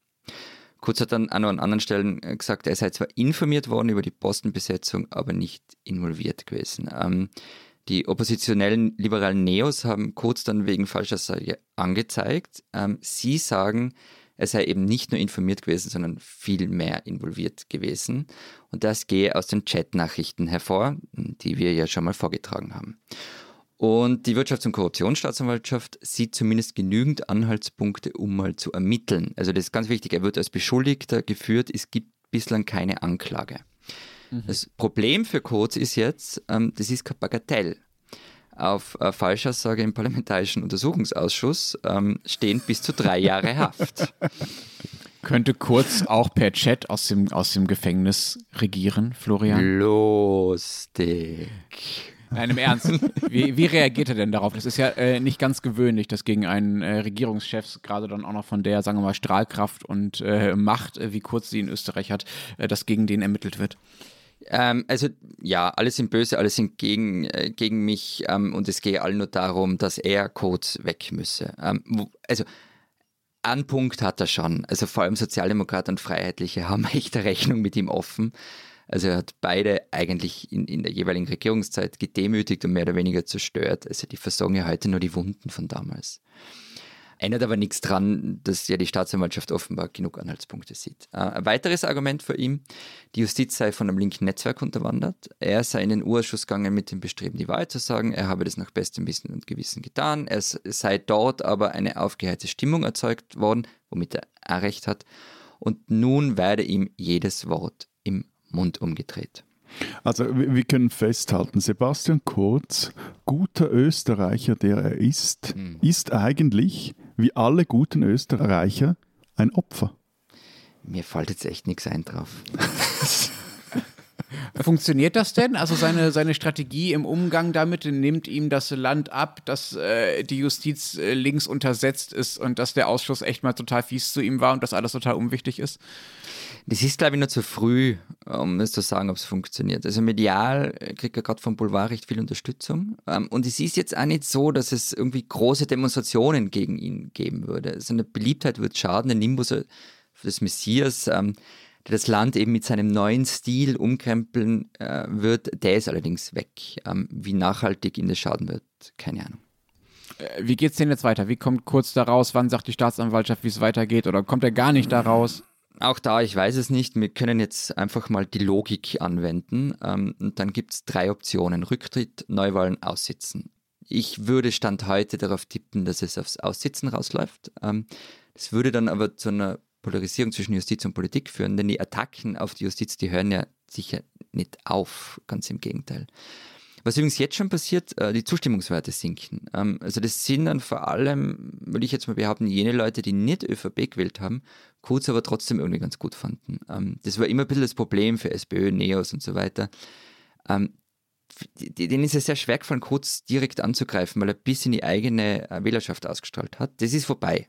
Kurz hat dann an anderen Stellen äh, gesagt, er sei zwar informiert worden über die Postenbesetzung, aber nicht involviert gewesen. Ähm, die oppositionellen liberalen Neos haben Kurz dann wegen falscher Sage angezeigt. Ähm, sie sagen, er sei eben nicht nur informiert gewesen, sondern viel mehr involviert gewesen. Und das gehe aus den Chatnachrichten hervor, die wir ja schon mal vorgetragen haben. Und die Wirtschafts- und Korruptionsstaatsanwaltschaft sieht zumindest genügend Anhaltspunkte, um mal zu ermitteln. Also das ist ganz wichtig, er wird als Beschuldigter geführt, es gibt bislang keine Anklage. Mhm. Das Problem für Kurz ist jetzt, ähm, das ist kein Bagatell auf äh, Falschaussage im Parlamentarischen Untersuchungsausschuss ähm, stehen bis zu drei Jahre Haft. Könnte Kurz auch per Chat aus dem, aus dem Gefängnis regieren, Florian? Lustig. Nein, im Ernst. Wie, wie, reagiert er denn darauf? Das ist ja äh, nicht ganz gewöhnlich, dass gegen einen äh, Regierungschef, gerade dann auch noch von der, sagen wir mal, Strahlkraft und äh, Macht, äh, wie kurz sie in Österreich hat, äh, dass gegen den ermittelt wird. Ähm, also ja, alle sind böse, alle sind gegen, äh, gegen mich ähm, und es geht allen nur darum, dass er Codes weg müsse. Ähm, wo, also einen Punkt hat er schon. Also vor allem Sozialdemokraten und Freiheitliche haben echt eine Rechnung mit ihm offen. Also er hat beide eigentlich in, in der jeweiligen Regierungszeit gedemütigt und mehr oder weniger zerstört. Also die versorgen ja heute nur die Wunden von damals. Ändert aber nichts dran, dass ja die Staatsanwaltschaft offenbar genug Anhaltspunkte sieht. Äh, ein weiteres Argument für ihn, die Justiz sei von einem linken Netzwerk unterwandert. Er sei in den Urschuss gegangen mit dem Bestreben, die Wahrheit zu sagen. Er habe das nach bestem Wissen und Gewissen getan. Es sei dort aber eine aufgeheizte Stimmung erzeugt worden, womit er auch recht hat. Und nun werde ihm jedes Wort im Mund umgedreht. Also wir können festhalten, Sebastian Kurz, guter Österreicher, der er ist, mhm. ist eigentlich, wie alle guten Österreicher, ein Opfer. Mir fällt jetzt echt nichts ein drauf. Funktioniert das denn? Also seine, seine Strategie im Umgang damit nimmt ihm das Land ab, dass äh, die Justiz äh, links untersetzt ist und dass der Ausschuss echt mal total fies zu ihm war und dass alles total unwichtig ist? Das ist, glaube ich, noch zu früh, um es zu sagen, ob es funktioniert. Also medial kriegt er gerade vom Boulevard recht viel Unterstützung. Ähm, und es ist jetzt auch nicht so, dass es irgendwie große Demonstrationen gegen ihn geben würde. Seine Beliebtheit wird schaden. Der Nimbus des Messias, ähm, der das Land eben mit seinem neuen Stil umkrempeln äh, wird, der ist allerdings weg. Ähm, wie nachhaltig ihn das schaden wird, keine Ahnung. Äh, wie geht es denn jetzt weiter? Wie kommt kurz daraus? Wann sagt die Staatsanwaltschaft, wie es weitergeht? Oder kommt er gar nicht daraus? Auch da, ich weiß es nicht. Wir können jetzt einfach mal die Logik anwenden. Ähm, und dann gibt es drei Optionen. Rücktritt, Neuwahlen, Aussitzen. Ich würde Stand heute darauf tippen, dass es aufs Aussitzen rausläuft. Ähm, das würde dann aber zu einer Polarisierung zwischen Justiz und Politik führen, denn die Attacken auf die Justiz, die hören ja sicher nicht auf, ganz im Gegenteil. Was übrigens jetzt schon passiert, äh, die Zustimmungswerte sinken. Ähm, also das sind dann vor allem, würde ich jetzt mal behaupten, jene Leute, die nicht ÖVP gewählt haben, Kurz aber trotzdem irgendwie ganz gut fanden. Ähm, das war immer ein bisschen das Problem für SPÖ, Neos und so weiter. Ähm, denen ist es sehr schwer gefallen, Kurz direkt anzugreifen, weil er bis in die eigene äh, Wählerschaft ausgestrahlt hat. Das ist vorbei.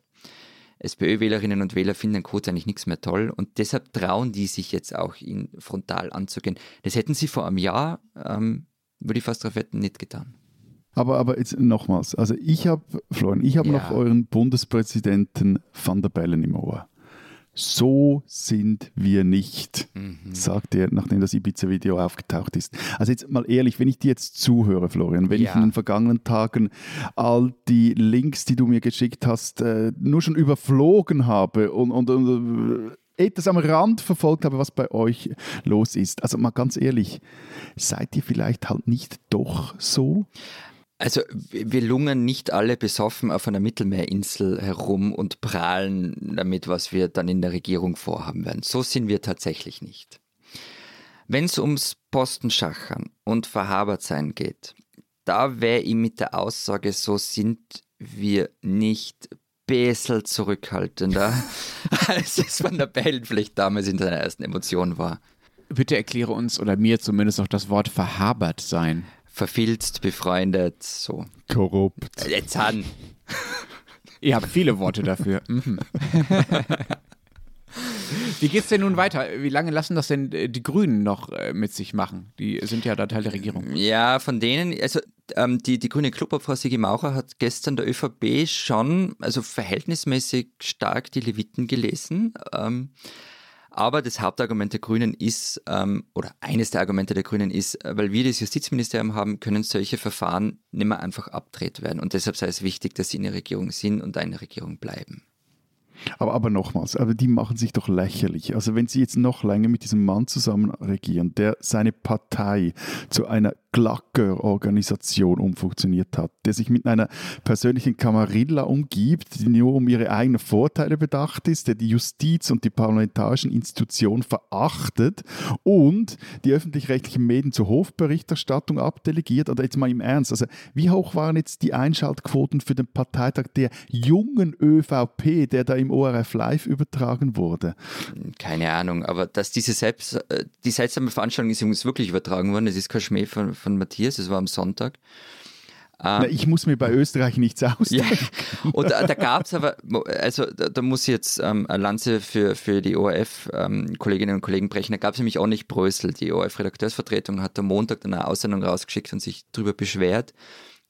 SPÖ-Wählerinnen und Wähler finden Kurz eigentlich nichts mehr toll und deshalb trauen die sich jetzt auch, ihn frontal anzugehen. Das hätten sie vor einem Jahr ähm, würde ich fast darauf wetten, nicht getan. Aber, aber jetzt nochmals, also ich habe, Florian, ich habe ja. noch euren Bundespräsidenten Van der Bellen im Ohr. So sind wir nicht, mhm. sagt er, nachdem das Ibiza-Video aufgetaucht ist. Also jetzt mal ehrlich, wenn ich dir jetzt zuhöre, Florian, wenn ja. ich in den vergangenen Tagen all die Links, die du mir geschickt hast, äh, nur schon überflogen habe und, und, und etwas am Rand verfolgt habe, was bei euch los ist. Also mal ganz ehrlich, seid ihr vielleicht halt nicht doch so? Also wir lungern nicht alle besoffen auf einer Mittelmeerinsel herum und prahlen damit, was wir dann in der Regierung vorhaben werden. So sind wir tatsächlich nicht. Wenn es ums Postenschachern und Verhabert sein geht, da wäre ich mit der Aussage, so sind wir nicht bisschen zurückhaltender, als es von der Bellen vielleicht damals in seiner ersten Emotion war. Bitte erkläre uns oder mir zumindest noch das Wort verhabert sein. Verfilzt, befreundet, so. Korrupt. Jetzt an. Ihr habt viele Worte dafür. Mhm. Wie geht es denn nun weiter? Wie lange lassen das denn äh, die Grünen noch äh, mit sich machen? Die sind ja da Teil der Regierung. Ja, von denen, also ähm, die, die grüne Clubobfrau Sigi Maucher hat gestern der ÖVP schon, also verhältnismäßig stark die Leviten gelesen. Ähm, aber das Hauptargument der Grünen ist, ähm, oder eines der Argumente der Grünen ist, äh, weil wir das Justizministerium haben, können solche Verfahren nicht mehr einfach abdreht werden. Und deshalb sei es wichtig, dass sie in der Regierung sind und eine Regierung bleiben. Aber, aber nochmals, aber die machen sich doch lächerlich. Also wenn sie jetzt noch länger mit diesem Mann zusammen regieren, der seine Partei zu einer Glacker-Organisation umfunktioniert hat, der sich mit einer persönlichen Kamarilla umgibt, die nur um ihre eigenen Vorteile bedacht ist, der die Justiz und die parlamentarischen Institutionen verachtet und die öffentlich-rechtlichen Medien zur Hofberichterstattung abdelegiert. Oder jetzt mal im Ernst, also wie hoch waren jetzt die Einschaltquoten für den Parteitag der jungen ÖVP, der da im ORF Live übertragen wurde? Keine Ahnung, aber dass diese selbst, äh, die seltsame Veranstaltung ist übrigens wirklich übertragen worden, das ist kein Schmäh von, von Matthias, das war am Sonntag. Na, ich muss mir bei Österreich nichts ausdenken. Ja. Und da, da gab es aber, also da, da, muss ich jetzt ähm, eine Lanze für, für die ORF-Kolleginnen ähm, und Kollegen brechen. Da gab es nämlich auch nicht Brösel. Die ORF-Redakteursvertretung hat am Montag dann eine Aussendung rausgeschickt und sich darüber beschwert.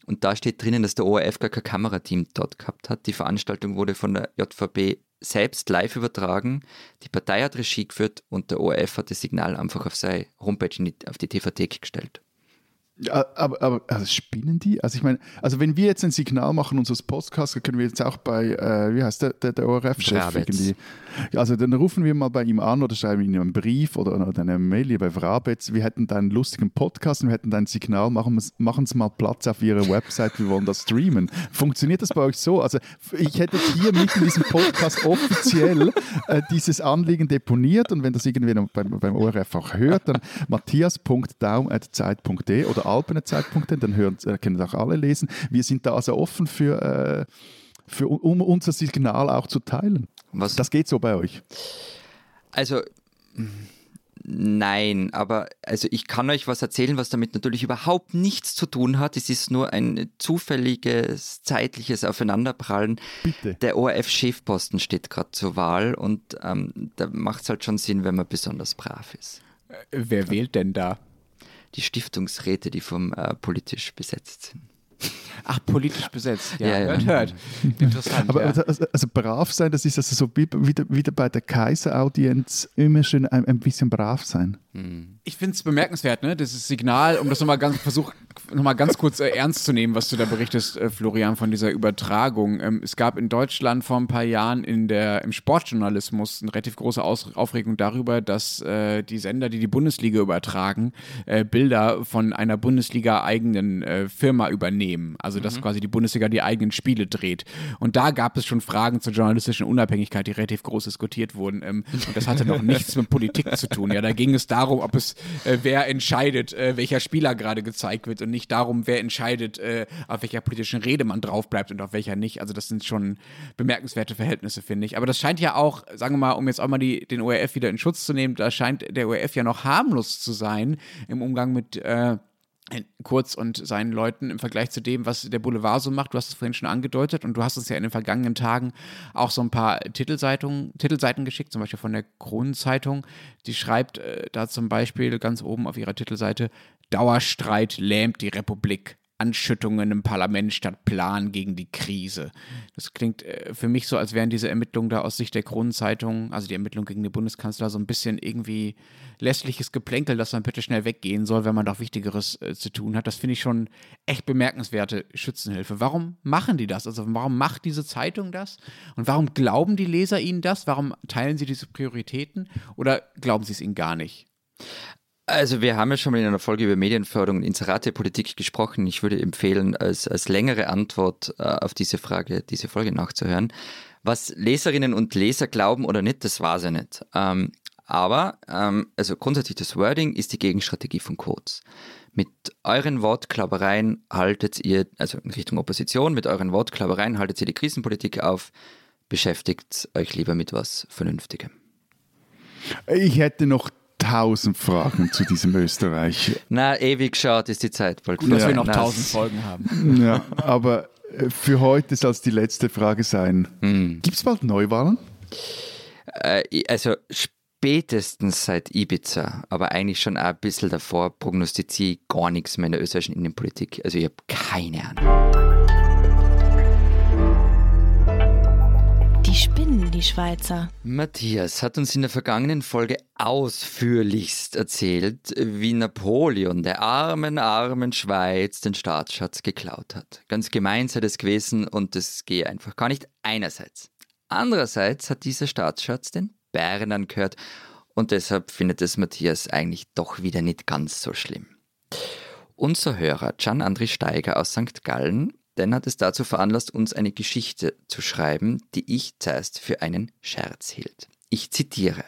Und da steht drinnen, dass der ORF gar kein Kamerateam dort gehabt hat. Die Veranstaltung wurde von der JVB selbst live übertragen. Die Partei hat Regie geführt und der ORF hat das Signal einfach auf seine Homepage, auf die TV-Thek gestellt. Ja, aber, aber also spinnen die? Also ich meine, also wenn wir jetzt ein Signal machen, unseres Podcasts, können wir jetzt auch bei, äh, wie heißt der, der, der ORF-Chef irgendwie, also dann rufen wir mal bei ihm an oder schreiben ihm einen Brief oder, oder eine Mail bei Vrabetz, wir hätten da einen lustigen Podcast, wir hätten da ein Signal, machen, machen Sie mal Platz auf Ihrer Website, wir wollen das streamen. Funktioniert das bei euch so? Also ich hätte hier mit in diesem Podcast offiziell äh, dieses Anliegen deponiert und wenn das irgendwie beim, beim ORF auch hört, dann matthias.daum.zeit.de oder Alpenzeitpunkt, dann hören, äh, können das auch alle lesen. Wir sind da also offen für, äh, für um unser Signal auch zu teilen. Was? Das geht so bei euch. Also Nein, aber also ich kann euch was erzählen, was damit natürlich überhaupt nichts zu tun hat. Es ist nur ein zufälliges zeitliches Aufeinanderprallen. Bitte. Der ORF-Chefposten steht gerade zur Wahl und ähm, da macht es halt schon Sinn, wenn man besonders brav ist. Äh, wer wählt denn da? Die Stiftungsräte, die vom äh, politisch besetzt sind. Ach, politisch besetzt. Ja, ja, hört, hört. Interessant. Aber ja. also, also, brav sein, das ist also so wie, wieder, wieder bei der Kaiseraudienz immer schön ein, ein bisschen brav sein. Hm. Ich finde es bemerkenswert, ne? Das Signal, um das nochmal ganz versuch, noch mal ganz kurz äh, ernst zu nehmen, was du da berichtest, äh, Florian, von dieser Übertragung. Ähm, es gab in Deutschland vor ein paar Jahren in der, im Sportjournalismus eine relativ große Aus Aufregung darüber, dass äh, die Sender, die die Bundesliga übertragen, äh, Bilder von einer Bundesliga-eigenen äh, Firma übernehmen. Also, dass mhm. quasi die Bundesliga die eigenen Spiele dreht. Und da gab es schon Fragen zur journalistischen Unabhängigkeit, die relativ groß diskutiert wurden. Ähm, und das hatte noch nichts mit Politik zu tun. Ja, da ging es darum, ob es, äh, wer entscheidet, äh, welcher Spieler gerade gezeigt wird und nicht darum, wer entscheidet, äh, auf welcher politischen Rede man drauf bleibt und auf welcher nicht. Also, das sind schon bemerkenswerte Verhältnisse, finde ich. Aber das scheint ja auch, sagen wir mal, um jetzt auch mal die, den ORF wieder in Schutz zu nehmen, da scheint der ORF ja noch harmlos zu sein im Umgang mit äh, Kurz und seinen Leuten im Vergleich zu dem, was der Boulevard so macht. Du hast es vorhin schon angedeutet und du hast uns ja in den vergangenen Tagen auch so ein paar Titelseiten, geschickt, zum Beispiel von der Kronenzeitung. Die schreibt äh, da zum Beispiel ganz oben auf ihrer Titelseite: Dauerstreit lähmt die Republik. Anschüttungen im Parlament statt Plan gegen die Krise. Das klingt äh, für mich so, als wären diese Ermittlungen da aus Sicht der Kronenzeitung, also die Ermittlungen gegen den Bundeskanzler, so ein bisschen irgendwie lässliches Geplänkel, dass man bitte schnell weggehen soll, wenn man doch Wichtigeres äh, zu tun hat. Das finde ich schon echt bemerkenswerte Schützenhilfe. Warum machen die das? Also warum macht diese Zeitung das? Und warum glauben die Leser ihnen das? Warum teilen sie diese Prioritäten? Oder glauben sie es ihnen gar nicht? Also wir haben ja schon mal in einer Folge über Medienförderung und Inseratepolitik gesprochen. Ich würde empfehlen, als, als längere Antwort äh, auf diese Frage, diese Folge nachzuhören. Was Leserinnen und Leser glauben oder nicht, das war sie nicht. Ähm, aber, ähm, also grundsätzlich das Wording ist die Gegenstrategie von Codes. Mit euren Wortklaubereien haltet ihr, also in Richtung Opposition, mit euren Wortklaubereien haltet ihr die Krisenpolitik auf, beschäftigt euch lieber mit was Vernünftigem. Ich hätte noch tausend Fragen zu diesem Österreich. Na, ewig schade ist die Zeit. Bald Gut, dass ja. wir noch tausend Folgen haben. Ja, aber äh, für heute soll es die letzte Frage sein. Hm. Gibt es bald Neuwahlen? Äh, also spätestens seit Ibiza, aber eigentlich schon auch ein bisschen davor, prognostiziere ich gar nichts mehr in der österreichischen Innenpolitik. Also ich habe keine Ahnung. Die spinnen, die Schweizer. Matthias hat uns in der vergangenen Folge ausführlichst erzählt, wie Napoleon der armen, armen Schweiz den Staatsschatz geklaut hat. Ganz gemein sei das gewesen und das gehe einfach gar nicht einerseits. Andererseits hat dieser Staatsschatz den Bernern gehört und deshalb findet es Matthias eigentlich doch wieder nicht ganz so schlimm. Unser Hörer Gian André Steiger aus St. Gallen denn hat es dazu veranlasst, uns eine Geschichte zu schreiben, die ich zuerst für einen Scherz hielt. Ich zitiere.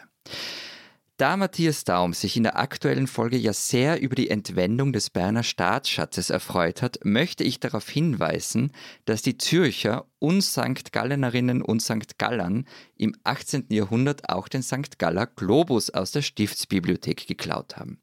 Da Matthias Daum sich in der aktuellen Folge ja sehr über die Entwendung des Berner Staatsschatzes erfreut hat, möchte ich darauf hinweisen, dass die Zürcher und St. Gallenerinnen und St. Gallern im 18. Jahrhundert auch den St. Galler Globus aus der Stiftsbibliothek geklaut haben.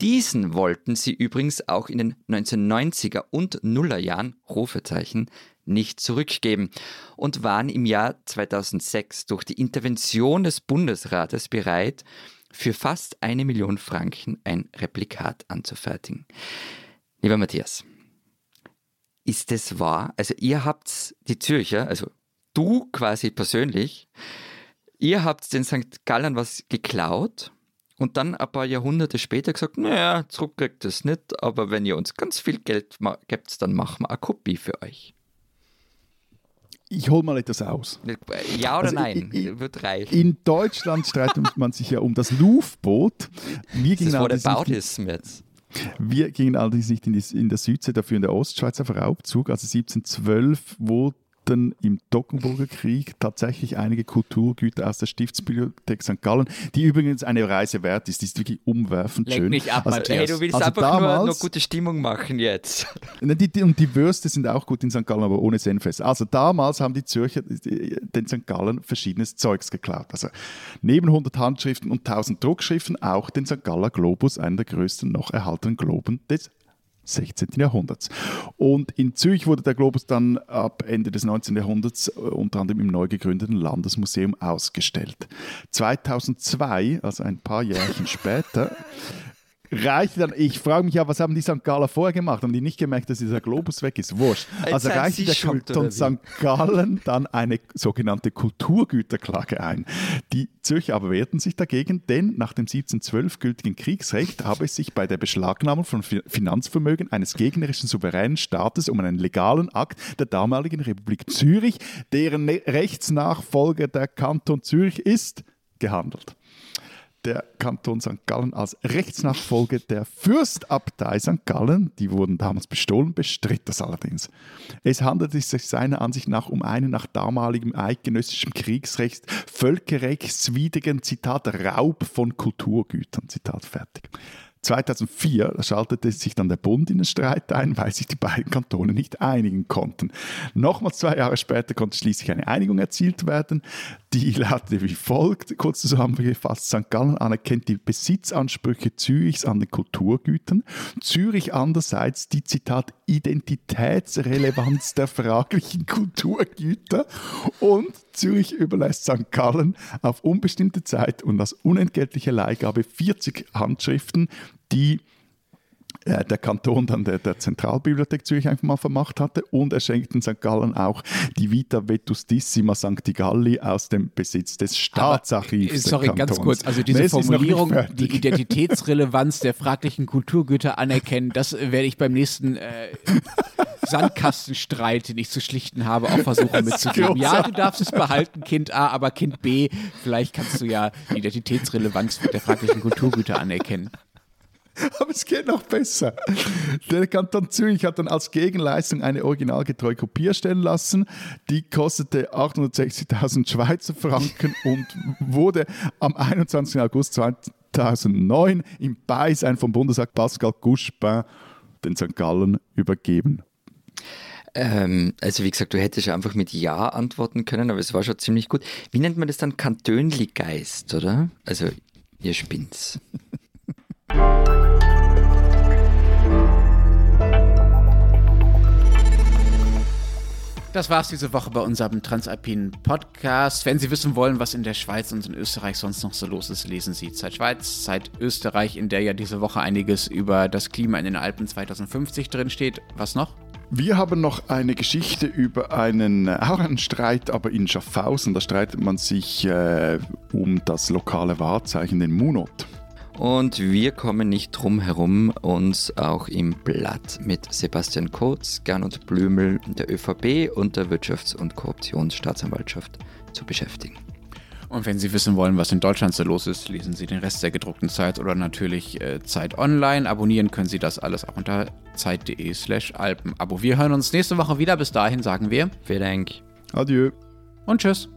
Diesen wollten sie übrigens auch in den 1990er und Nuller Jahren Rufezeichen nicht zurückgeben und waren im Jahr 2006 durch die Intervention des Bundesrates bereit, für fast eine Million Franken ein Replikat anzufertigen. Lieber Matthias, ist es wahr? Also ihr habt die Zürcher, also du quasi persönlich, ihr habt den St. Gallen was geklaut und dann ein paar Jahrhunderte später gesagt, naja, zurückkriegt es nicht, aber wenn ihr uns ganz viel Geld gebt, dann machen wir eine Kopie für euch. Ich hole mal etwas aus. Ja oder also nein? In, Wird reichen. In Deutschland streitet man sich ja um das Luftboot. Wir das wurde Bautism jetzt. Wir gingen allerdings nicht in, die, in der Südsee, dafür in der Ostschweiz auf Raubzug. Also 1712 wurde hatten im Toggenburger Krieg tatsächlich einige Kulturgüter aus der Stiftsbibliothek St. Gallen, die übrigens eine Reise wert ist. Die ist wirklich umwerfend Leg schön. Mich ab, also, hey, du willst also einfach damals, nur, nur, gute Stimmung machen jetzt. Die, die, und die Würste sind auch gut in St. Gallen, aber ohne Senfest. Also damals haben die Zürcher den St. Gallen verschiedenes Zeugs geklaut. Also neben 100 Handschriften und 1000 Druckschriften auch den St. Galler Globus, einen der größten noch erhaltenen Globen des 16. Jahrhunderts. Und in Zürich wurde der Globus dann ab Ende des 19. Jahrhunderts äh, unter anderem im neu gegründeten Landesmuseum ausgestellt. 2002, also ein paar Jährchen später, reichte dann, ich frage mich ja, was haben die St. Galler vorher gemacht? Haben die nicht gemerkt, dass dieser Globus weg ist? Wurscht. Also reichte der Kanton St. Gallen dann eine sogenannte Kulturgüterklage ein. Die Zürcher aber wehrten sich dagegen, denn nach dem 1712 gültigen Kriegsrecht habe es sich bei der Beschlagnahmung von Finanzvermögen eines gegnerischen souveränen Staates um einen legalen Akt der damaligen Republik Zürich, deren Rechtsnachfolger der Kanton Zürich ist, gehandelt der Kanton St. Gallen als Rechtsnachfolge der Fürstabtei St. Gallen, die wurden damals bestohlen, bestritt das allerdings. Es handelte sich seiner Ansicht nach um einen nach damaligem eidgenössischem Kriegsrecht völkerrechtswidrigen, Zitat, Raub von Kulturgütern, Zitat fertig. 2004 schaltete sich dann der Bund in den Streit ein, weil sich die beiden Kantone nicht einigen konnten. Nochmals zwei Jahre später konnte schließlich eine Einigung erzielt werden. Die lautete wie folgt, kurz zusammengefasst, St. Gallen anerkennt die Besitzansprüche Zürichs an den Kulturgütern, Zürich andererseits die, Zitat, Identitätsrelevanz der fraglichen Kulturgüter und Zürich überlässt St. Gallen auf unbestimmte Zeit und als unentgeltliche Leihgabe 40 Handschriften, die äh, der Kanton dann der, der, Zentralbibliothek Zürich einfach mal vermacht hatte und er schenkte St. Gallen auch die Vita Vetustissima Sancti Galli aus dem Besitz des Staatsarchivs. sorry, ganz kurz, also diese nee, Formulierung, die Identitätsrelevanz der fraglichen Kulturgüter anerkennen, das werde ich beim nächsten äh, Sandkastenstreit, den ich zu schlichten habe, auch versuchen mitzugeben. Ja, du darfst es behalten, Kind A, aber Kind B, vielleicht kannst du ja die Identitätsrelevanz der fraglichen Kulturgüter anerkennen. Aber es geht noch besser. Der Kanton Zürich hat dann als Gegenleistung eine originalgetreue Kopie erstellen lassen. Die kostete 860.000 Schweizer Franken und wurde am 21. August 2009 im Beisein vom Bundesrat Pascal Couchepin den St. Gallen übergeben. Ähm, also wie gesagt, du hättest einfach mit Ja antworten können, aber es war schon ziemlich gut. Wie nennt man das dann? Kantönli-Geist, oder? Also ihr spinnt's. Das war's diese Woche bei unserem Transalpinen Podcast. Wenn Sie wissen wollen, was in der Schweiz und in Österreich sonst noch so los ist, lesen Sie Zeit Schweiz, Zeit Österreich, in der ja diese Woche einiges über das Klima in den Alpen 2050 drinsteht. Was noch? Wir haben noch eine Geschichte über einen, auch einen Streit, aber in Schaffhausen. Da streitet man sich äh, um das lokale Wahrzeichen, den Munot. Und wir kommen nicht drum herum, uns auch im Blatt mit Sebastian Kurz, Gernot Blümel, der ÖVP und der Wirtschafts- und Korruptionsstaatsanwaltschaft zu beschäftigen. Und wenn Sie wissen wollen, was in Deutschland so los ist, lesen Sie den Rest der gedruckten Zeit oder natürlich äh, Zeit Online. Abonnieren können Sie das alles auch unter zeit.de slash Alpenabo. Wir hören uns nächste Woche wieder. Bis dahin sagen wir Vielen Dank. Adieu. und tschüss.